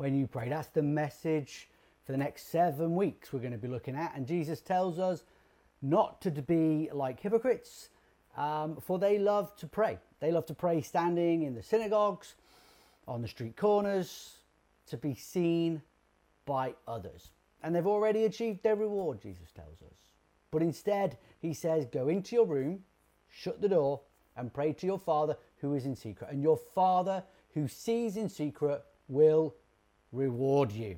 When you pray. That's the message for the next seven weeks we're going to be looking at. And Jesus tells us not to be like hypocrites, um, for they love to pray. They love to pray standing in the synagogues, on the street corners, to be seen by others. And they've already achieved their reward, Jesus tells us. But instead, he says, Go into your room, shut the door, and pray to your Father who is in secret. And your Father who sees in secret will reward you.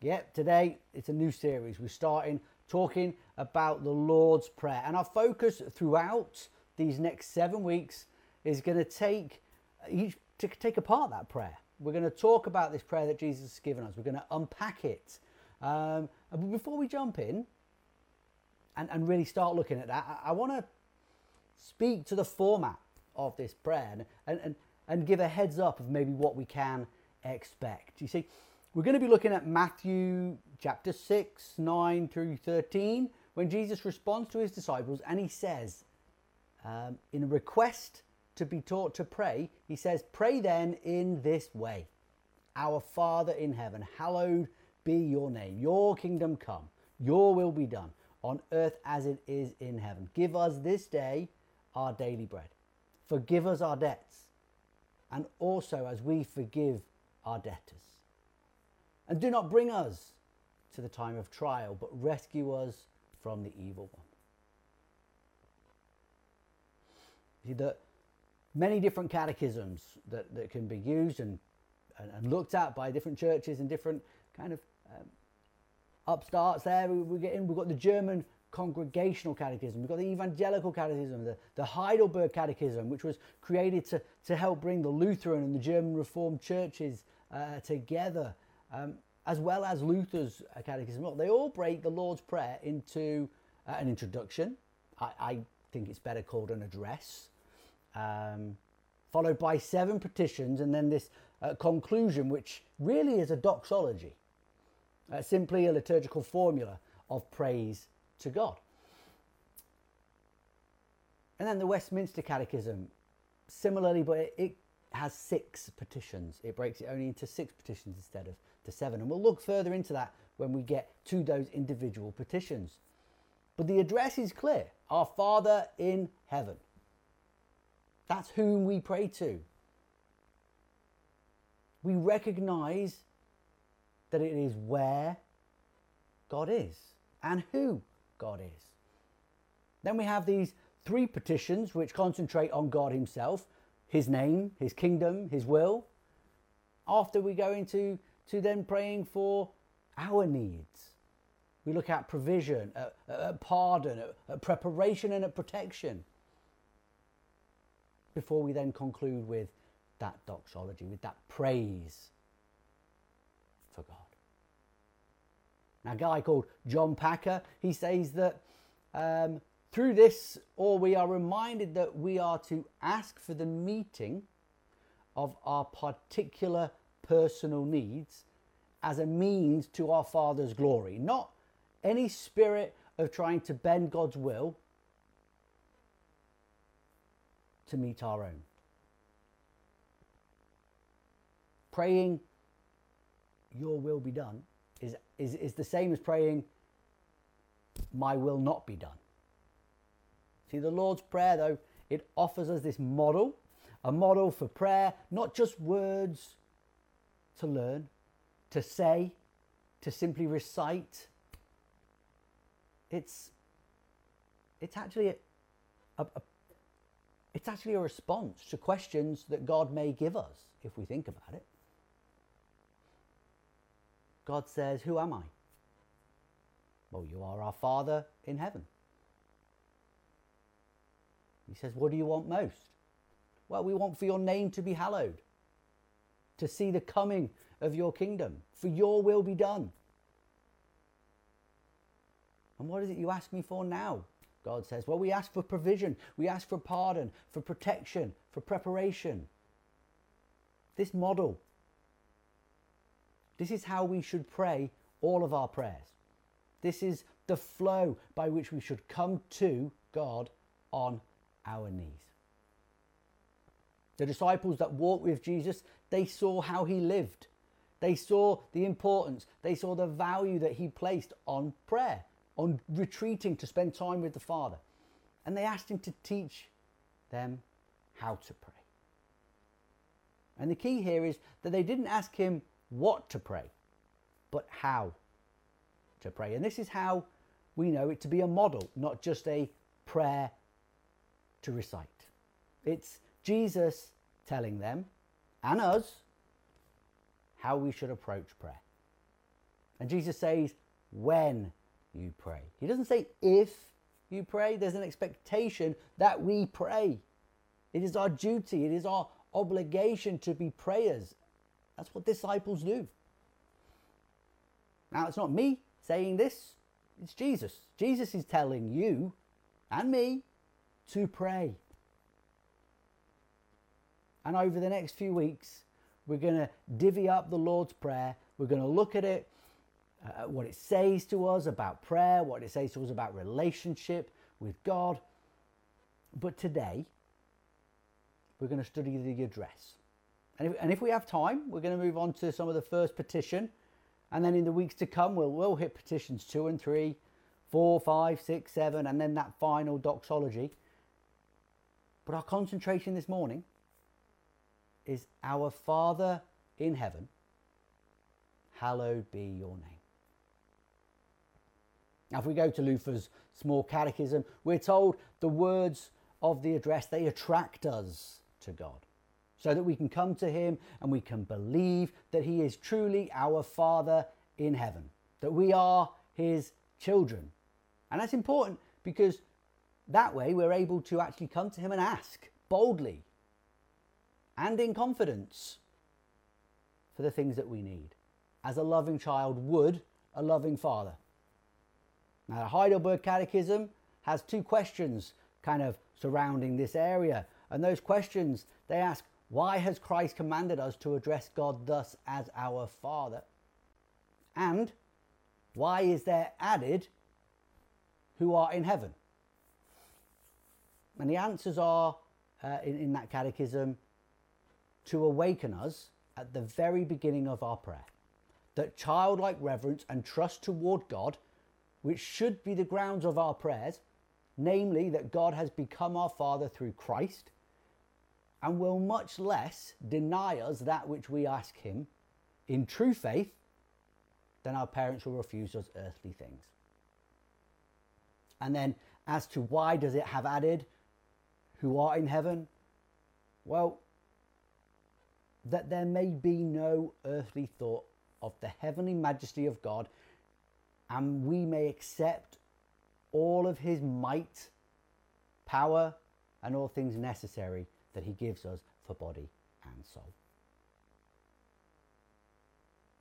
Yep, today it's a new series. We're starting talking about the Lord's Prayer. And our focus throughout these next seven weeks is going to take each to take apart that prayer. We're going to talk about this prayer that Jesus has given us. We're going to unpack it. Um, but before we jump in and, and really start looking at that, I, I want to speak to the format of this prayer and, and, and give a heads up of maybe what we can expect. You see, we're going to be looking at Matthew chapter 6, 9 through 13, when Jesus responds to his disciples and he says, um, in a request to be taught to pray, he says, Pray then in this way Our Father in heaven, hallowed be your name. Your kingdom come, your will be done on earth as it is in heaven. Give us this day our daily bread. Forgive us our debts, and also as we forgive our debtors. And do not bring us to the time of trial, but rescue us from the evil one. See, the many different catechisms that, that can be used and, and, and looked at by different churches and different kind of um, upstarts there. We, we get in, we've got the German congregational catechism, we've got the evangelical catechism, the, the Heidelberg catechism, which was created to, to help bring the Lutheran and the German Reformed churches uh, together, um, as well as Luther's uh, catechism. They all break the Lord's Prayer into uh, an introduction. I, I, think it's better called an address, um, followed by seven petitions, and then this uh, conclusion, which really is a doxology, uh, simply a liturgical formula of praise to God. And then the Westminster Catechism, similarly, but it has six petitions. It breaks it only into six petitions instead of the seven. And we'll look further into that when we get to those individual petitions. But the address is clear Our Father in heaven. That's whom we pray to. We recognize that it is where God is and who God is. Then we have these three petitions which concentrate on God Himself, His name, His kingdom, His will. After we go into to then praying for our needs. We look at provision, at, at pardon, at, at preparation, and at protection. Before we then conclude with that doxology, with that praise for God. Now, a guy called John Packer, he says that um, through this, or we are reminded that we are to ask for the meeting of our particular personal needs as a means to our Father's glory, not any spirit of trying to bend God's will to meet our own. Praying, Your will be done, is, is, is the same as praying, My will not be done. See, the Lord's Prayer, though, it offers us this model, a model for prayer, not just words to learn, to say, to simply recite. It's, it's actually a, a, a it's actually a response to questions that God may give us if we think about it. God says, Who am I? Well, you are our Father in heaven. He says, What do you want most? Well, we want for your name to be hallowed, to see the coming of your kingdom, for your will be done. And what is it you ask me for now? God says, Well, we ask for provision, we ask for pardon, for protection, for preparation. This model this is how we should pray all of our prayers. This is the flow by which we should come to God on our knees. The disciples that walked with Jesus, they saw how he lived. They saw the importance, they saw the value that he placed on prayer, on retreating to spend time with the Father. And they asked him to teach them how to pray. And the key here is that they didn't ask him what to pray, but how to pray. And this is how we know it to be a model, not just a prayer to recite. It's Jesus telling them and us how we should approach prayer. And Jesus says, when you pray. He doesn't say if you pray, there's an expectation that we pray. It is our duty, it is our obligation to be prayers. That's what disciples do. Now, it's not me saying this, it's Jesus. Jesus is telling you and me to pray. And over the next few weeks, we're going to divvy up the Lord's Prayer. We're going to look at it, uh, what it says to us about prayer, what it says to us about relationship with God. But today, we're going to study the address. And if, and if we have time, we're going to move on to some of the first petition. And then in the weeks to come, we'll, we'll hit petitions two and three, four, five, six, seven, and then that final doxology. But our concentration this morning is Our Father in heaven, hallowed be your name. Now, if we go to Luther's small catechism, we're told the words of the address, they attract us to God so that we can come to Him and we can believe that He is truly our Father in heaven, that we are His children. And that's important because that way we're able to actually come to Him and ask boldly and in confidence for the things that we need, as a loving child would a loving father. Now, the Heidelberg Catechism has two questions kind of surrounding this area. And those questions, they ask, why has Christ commanded us to address God thus as our Father? And why is there added, who are in heaven? And the answers are uh, in, in that catechism to awaken us at the very beginning of our prayer. That childlike reverence and trust toward God, which should be the grounds of our prayers, namely that God has become our Father through Christ, and will much less deny us that which we ask Him in true faith than our parents will refuse us earthly things. And then, as to why does it have added, who are in heaven? Well, that there may be no earthly thought of the heavenly majesty of God, and we may accept all of his might, power, and all things necessary that he gives us for body and soul.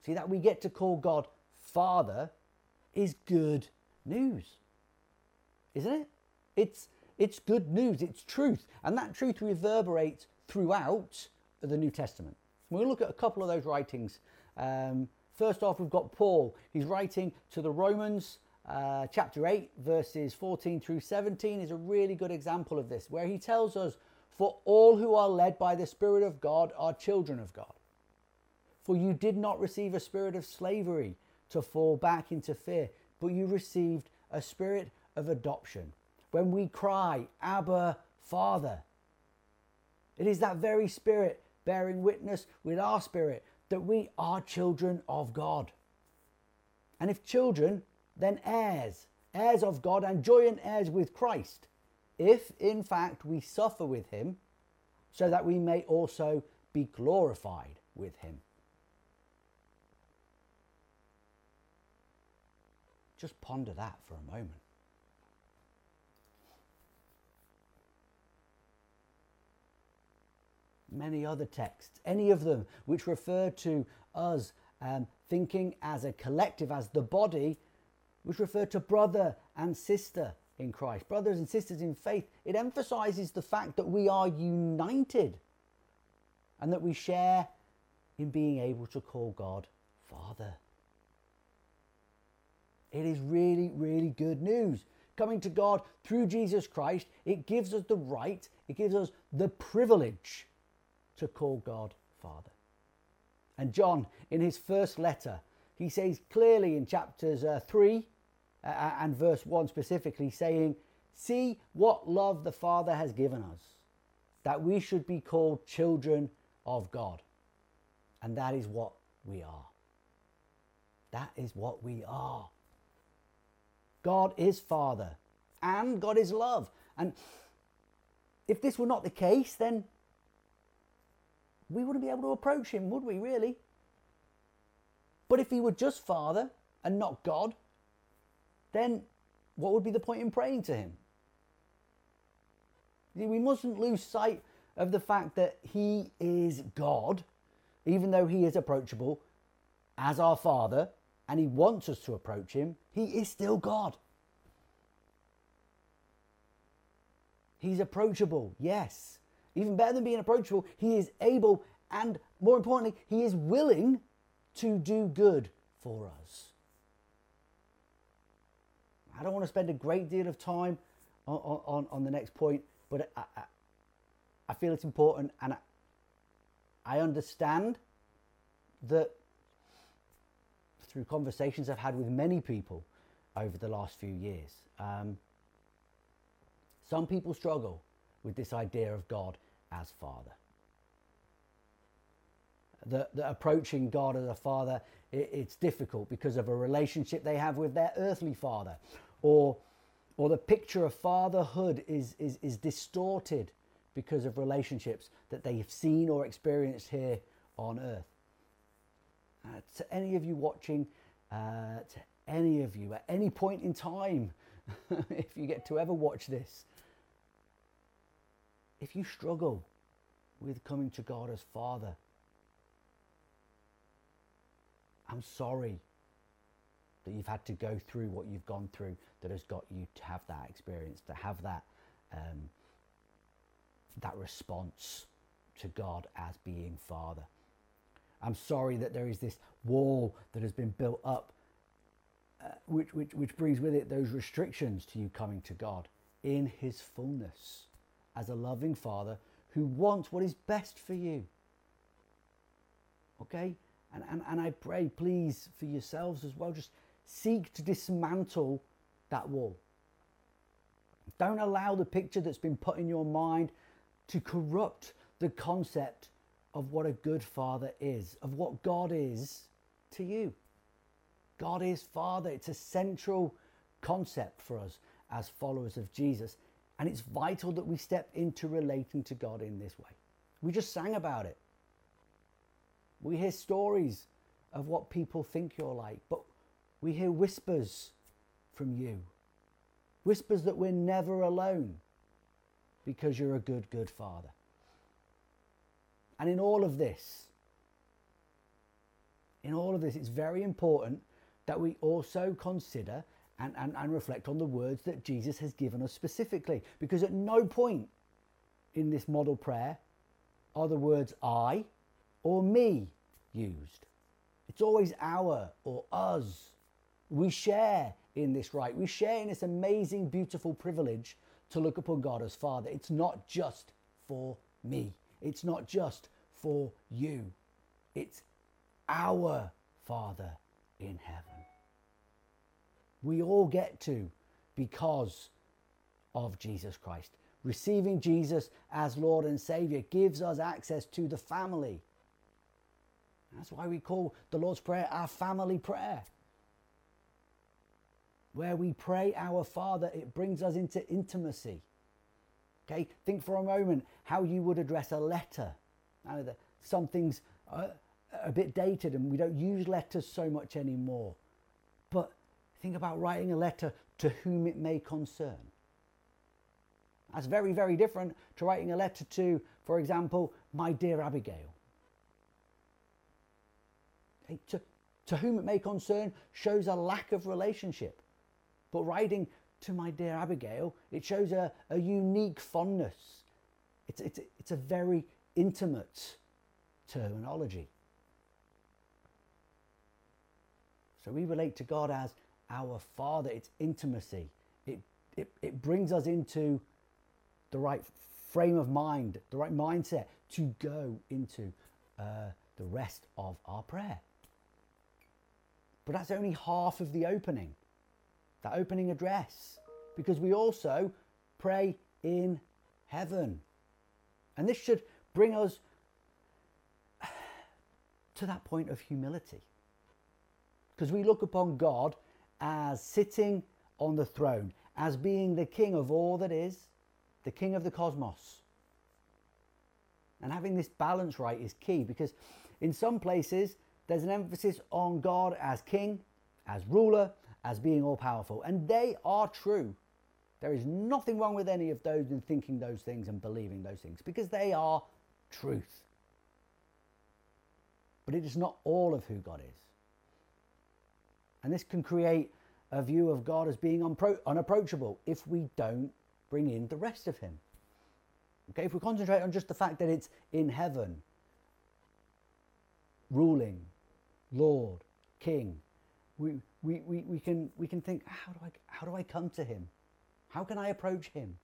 See, that we get to call God Father is good news, isn't it? It's, it's good news, it's truth, and that truth reverberates throughout the New Testament. We'll look at a couple of those writings. Um, first off, we've got Paul. He's writing to the Romans, uh, chapter 8, verses 14 through 17 is a really good example of this, where he tells us, For all who are led by the Spirit of God are children of God. For you did not receive a spirit of slavery to fall back into fear, but you received a spirit of adoption. When we cry, Abba, Father, it is that very spirit bearing witness with our spirit that we are children of God. And if children, then heirs, heirs of God and joint heirs with Christ, if in fact we suffer with him, so that we may also be glorified with him. Just ponder that for a moment. Many other texts, any of them which refer to us um, thinking as a collective, as the body, which refer to brother and sister in Christ, brothers and sisters in faith. It emphasizes the fact that we are united and that we share in being able to call God Father. It is really, really good news. Coming to God through Jesus Christ, it gives us the right, it gives us the privilege to call God Father. And John, in his first letter, he says clearly in chapters uh, 3 uh, and verse 1 specifically, saying, See what love the Father has given us, that we should be called children of God. And that is what we are. That is what we are. God is Father and God is love. And if this were not the case, then we wouldn't be able to approach Him, would we, really? But if He were just Father and not God, then what would be the point in praying to Him? We mustn't lose sight of the fact that He is God, even though He is approachable as our Father and He wants us to approach Him, He is still God. He's approachable, yes. Even better than being approachable, He is able and more importantly, He is willing to do good for us. I don't want to spend a great deal of time on, on, on the next point, but I, I, I feel it's important and I, I understand that through conversations I've had with many people over the last few years, um, some people struggle with this idea of God as Father. That approaching God as a father, it, it's difficult because of a relationship they have with their earthly father, or, or the picture of fatherhood is, is, is distorted because of relationships that they have seen or experienced here on earth. Uh, to any of you watching, uh, to any of you at any point in time, if you get to ever watch this, if you struggle with coming to God as Father, I'm sorry that you've had to go through what you've gone through that has got you to have that experience, to have that um, that response to God as being Father. I'm sorry that there is this wall that has been built up, uh, which, which, which brings with it those restrictions to you coming to God in His fullness as a loving Father who wants what is best for you. Okay? And, and, and I pray, please, for yourselves as well, just seek to dismantle that wall. Don't allow the picture that's been put in your mind to corrupt the concept of what a good father is, of what God is to you. God is Father. It's a central concept for us as followers of Jesus. And it's vital that we step into relating to God in this way. We just sang about it. We hear stories of what people think you're like, but we hear whispers from you. Whispers that we're never alone because you're a good, good father. And in all of this, in all of this, it's very important that we also consider and, and, and reflect on the words that Jesus has given us specifically. Because at no point in this model prayer are the words I or me used. It's always our or us. We share in this right. We share in this amazing, beautiful privilege to look upon God as Father. It's not just for me. It's not just for you, it's our Father in heaven. We all get to because of Jesus Christ. Receiving Jesus as Lord and Savior gives us access to the family. That's why we call the Lord's Prayer our family prayer. Where we pray our Father, it brings us into intimacy. Okay, think for a moment how you would address a letter. Now, some things are a bit dated and we don't use letters so much anymore. Think about writing a letter to whom it may concern. That's very, very different to writing a letter to, for example, my dear Abigail. Okay, to, to whom it may concern shows a lack of relationship. But writing to my dear Abigail, it shows a, a unique fondness. It's, it's, it's a very intimate terminology. So we relate to God as our Father. It's intimacy. It, it, it brings us into the right frame of mind, the right mindset to go into uh, the rest of our prayer. But that's only half of the opening, that opening address, because we also pray in heaven. And this should bring us to that point of humility. Because we look upon God as sitting on the throne, as being the king of all that is, the king of the cosmos. And having this balance right is key because in some places there's an emphasis on God as king, as ruler, as being all powerful. And they are true. There is nothing wrong with any of those in thinking those things and believing those things because they are truth. But it is not all of who God is. And this can create a view of God as being unpro- unapproachable if we don't bring in the rest of Him. Okay, if we concentrate on just the fact that it's in heaven, ruling, Lord, King, we, we, we, we, can, we can think, how do, I, how do I come to Him? How can I approach Him?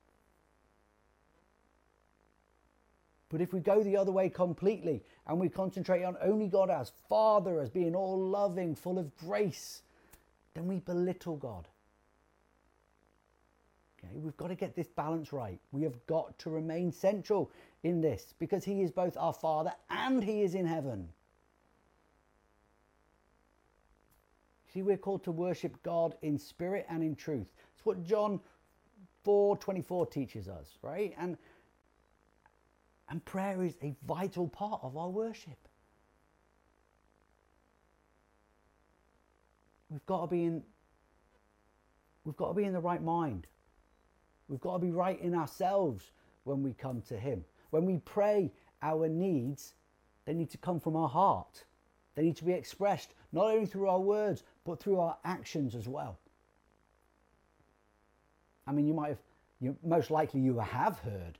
But if we go the other way completely and we concentrate on only God as Father, as being all loving, full of grace, then we belittle God. Okay, we've got to get this balance right. We have got to remain central in this because He is both our Father and He is in heaven. See, we're called to worship God in spirit and in truth. It's what John 4 24 teaches us, right? And and prayer is a vital part of our worship. We've got to be in we've got to be in the right mind. We've got to be right in ourselves when we come to him. When we pray our needs, they need to come from our heart. They need to be expressed not only through our words, but through our actions as well. I mean, you might have, you, most likely you have heard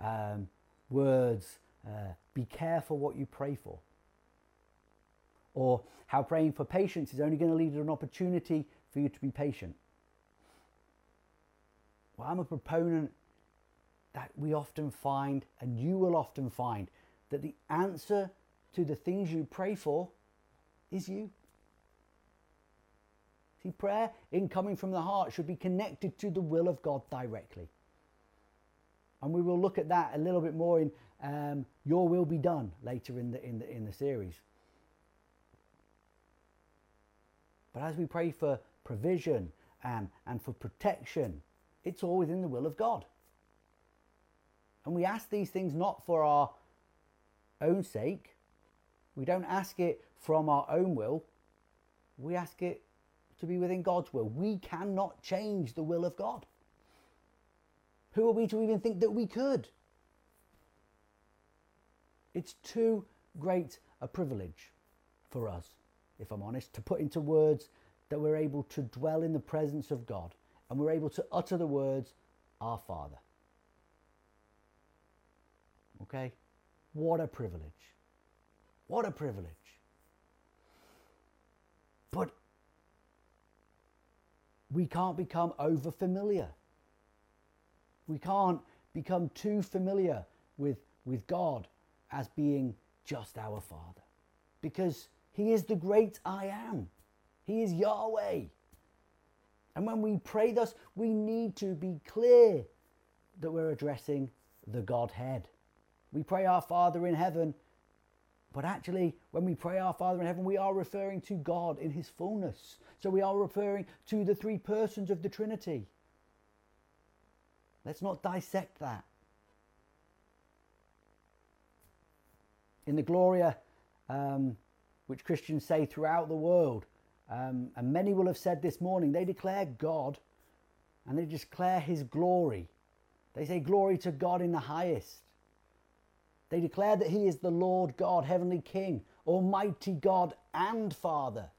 um, words, uh, be careful what you pray for. Or how praying for patience is only going to lead to an opportunity for you to be patient. Well, I'm a proponent that we often find, and you will often find, that the answer to the things you pray for is you. See, prayer in coming from the heart should be connected to the will of God directly. And we will look at that a little bit more in um, Your Will Be Done later in the, in, the, in the series. But as we pray for provision and, and for protection, it's all within the will of God. And we ask these things not for our own sake. We don't ask it from our own will. We ask it to be within God's will. We cannot change the will of God. Who are we to even think that we could? It's too great a privilege for us, if I'm honest, to put into words that we're able to dwell in the presence of God and we're able to utter the words, Our Father. Okay? What a privilege. What a privilege. But we can't become over familiar. We can't become too familiar with, with God as being just our Father. Because He is the great I am. He is Yahweh. And when we pray thus, we need to be clear that we're addressing the Godhead. We pray our Father in heaven, but actually, when we pray our Father in heaven, we are referring to God in His fullness. So we are referring to the three persons of the Trinity. Let's not dissect that. In the Gloria, um, which Christians say throughout the world, um, and many will have said this morning, they declare God and they declare His glory. They say, Glory to God in the highest. They declare that He is the Lord God, Heavenly King, Almighty God and Father.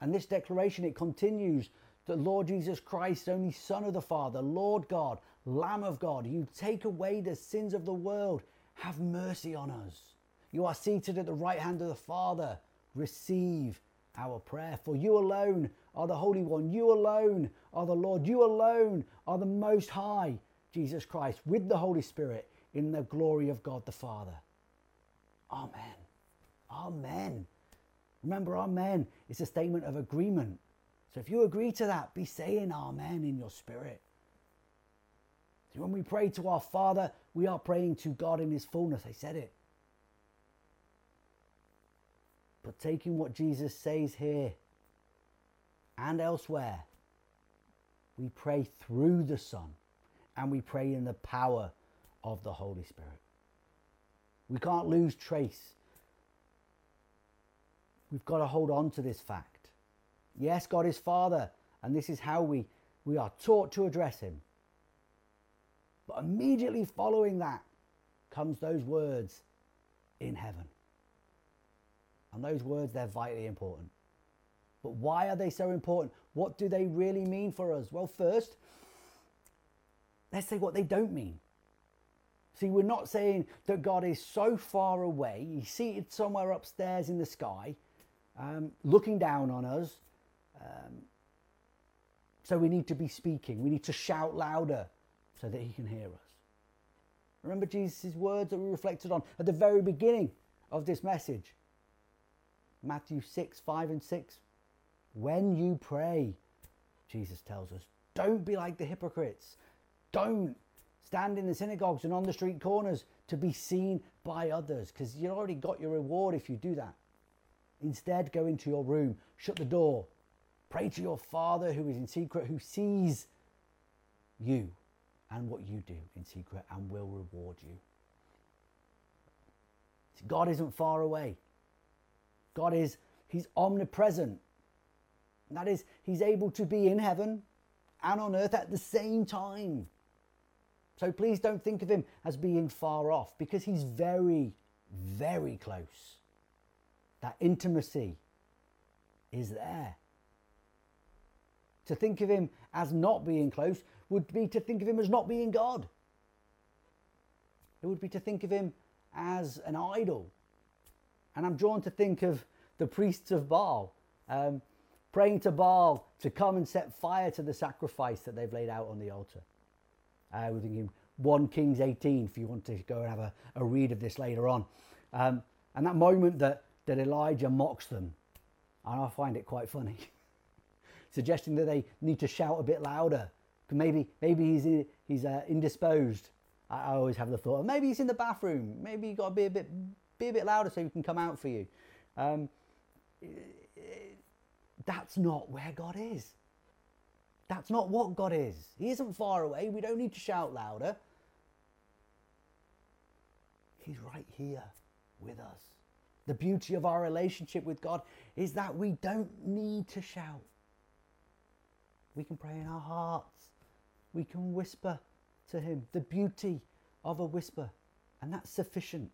And this declaration, it continues the Lord Jesus Christ, only Son of the Father, Lord God, Lamb of God, you take away the sins of the world. Have mercy on us. You are seated at the right hand of the Father. Receive our prayer. For you alone are the Holy One. You alone are the Lord. You alone are the Most High. Jesus Christ with the Holy Spirit in the glory of God the Father. Amen. Amen. Remember, Amen is a statement of agreement. So if you agree to that, be saying Amen in your spirit. When we pray to our Father, we are praying to God in His fullness. I said it. But taking what Jesus says here and elsewhere, we pray through the Son and we pray in the power of the Holy Spirit. We can't lose trace. We've got to hold on to this fact. Yes, God is Father, and this is how we, we are taught to address Him. But immediately following that comes those words in heaven. And those words, they're vitally important. But why are they so important? What do they really mean for us? Well, first, let's say what they don't mean. See, we're not saying that God is so far away, He's seated somewhere upstairs in the sky, um, looking down on us. Um, so we need to be speaking, we need to shout louder so that He can hear us. Remember Jesus' words that we reflected on at the very beginning of this message Matthew 6, 5, and 6. When you pray, Jesus tells us, don't be like the hypocrites. Don't stand in the synagogues and on the street corners to be seen by others because you've already got your reward if you do that. Instead, go into your room, shut the door, pray to your Father who is in secret, who sees you and what you do in secret and will reward you. God isn't far away. God is, He's omnipresent. That is, He's able to be in heaven and on earth at the same time. So please don't think of Him as being far off because He's very, very close. That intimacy is there. To think of Him as not being close would be to think of Him as not being God. It would be to think of Him as an idol. And I'm drawn to think of the priests of Baal. Um, praying to Baal to come and set fire to the sacrifice that they've laid out on the altar. Uh, we're thinking 1 Kings 18 if you want to go and have a, a read of this later on. Um, and that moment that, that Elijah mocks them, and I find it quite funny, suggesting that they need to shout a bit louder. Maybe, maybe he's, he's uh, indisposed. I, always have the thought, maybe he's in the bathroom. Maybe you've got to be a bit, be a bit louder so he can come out for you. Um, that's not where God is. That's not what God is. He isn't far away. We don't need to shout louder. He's right here with us. The beauty of our relationship with God is that we don't need to shout. We can pray in our hearts. We can whisper to Him. The beauty of a whisper. And that's sufficient.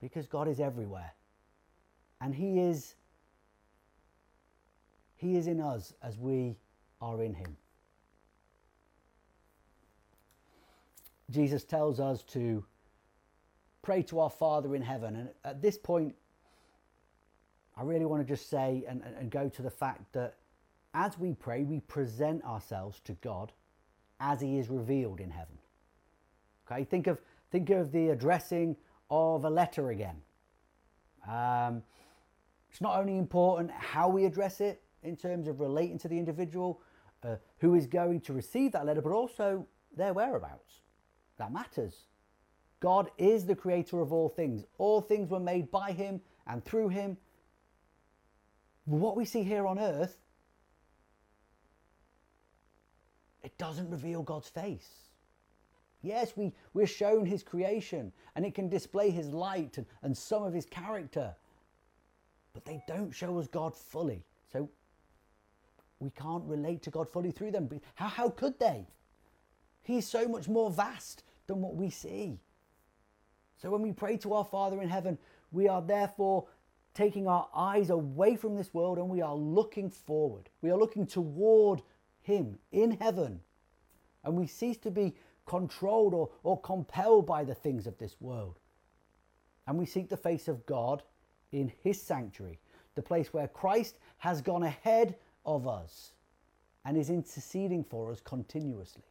Because God is everywhere. And He is he is in us as we are in Him. Jesus tells us to pray to our Father in heaven. And at this point, I really want to just say and, and, go to the fact that as we pray, we present ourselves to God as He is revealed in heaven. Okay, think of think of the addressing of a letter again. Um, it's not only important how we address it, in terms of relating to the individual uh, who is going to receive that letter, but also their whereabouts. That matters. God is the creator of all things. All things were made by him and through him. What we see here on earth, it doesn't reveal God's face. Yes, we, we're shown his creation and it can display his light and, and some of his character, but they don't show us God fully. So we can't relate to God fully through them. How, how could they? He's so much more vast than what we see. So when we pray to our Father in heaven, we are therefore taking our eyes away from this world and we are looking forward. We are looking toward Him in heaven. And we cease to be controlled or, or compelled by the things of this world. And we seek the face of God in His sanctuary, the place where Christ has gone ahead of us and is interceding for us continuously.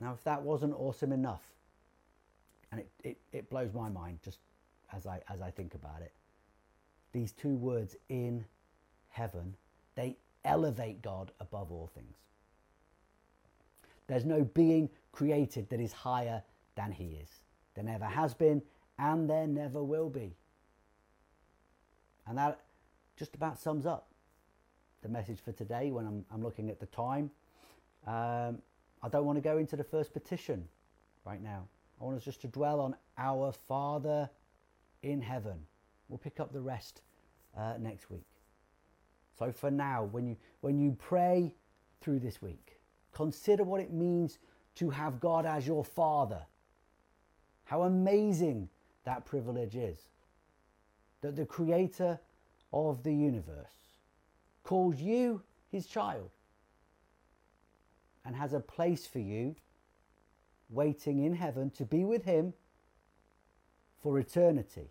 Now, if that wasn't awesome enough, and it, it, it, blows my mind just as I, as I think about it, these two words in heaven they elevate God above all things. There's no being created that is higher than He is. There never has been, and there never will be. And that just about sums up the message for today when I'm, I'm looking at the time. Um, I don't want to go into the first petition right now. I want us just to dwell on our Father in heaven. We'll pick up the rest uh, next week. So for now, when you when you pray through this week, consider what it means to have God as your Father. How amazing that privilege is. That the Creator of the universe calls you his child and has a place for you waiting in heaven to be with him for eternity.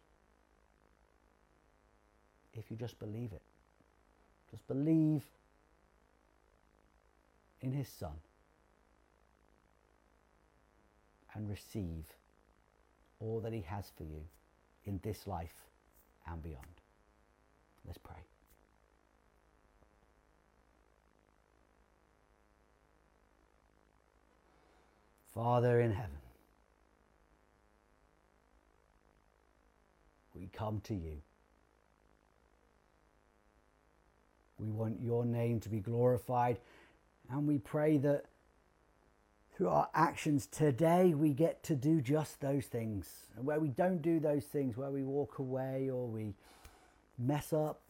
If you just believe it, just believe in his son and receive all that he has for you in this life and beyond. Let's pray. Father in heaven, we come to you. We want your name to be glorified, and we pray that through our actions today we get to do just those things. And where we don't do those things, where we walk away or we mess up,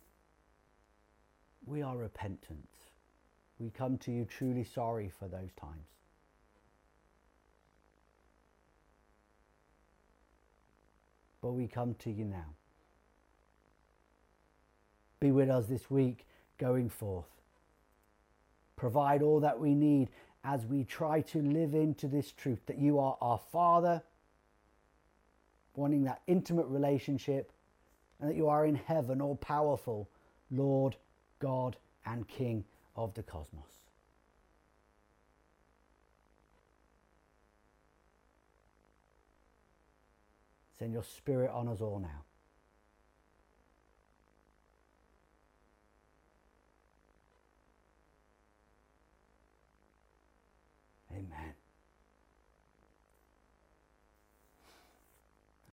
we are repentant. We come to you truly sorry for those times. But we come to you now. Be with us this week going forth. Provide all that we need as we try to live into this truth that you are our Father, wanting that intimate relationship, and that you are in heaven, all powerful, Lord, God, and King of the cosmos. Send your Spirit on us all now. Amen.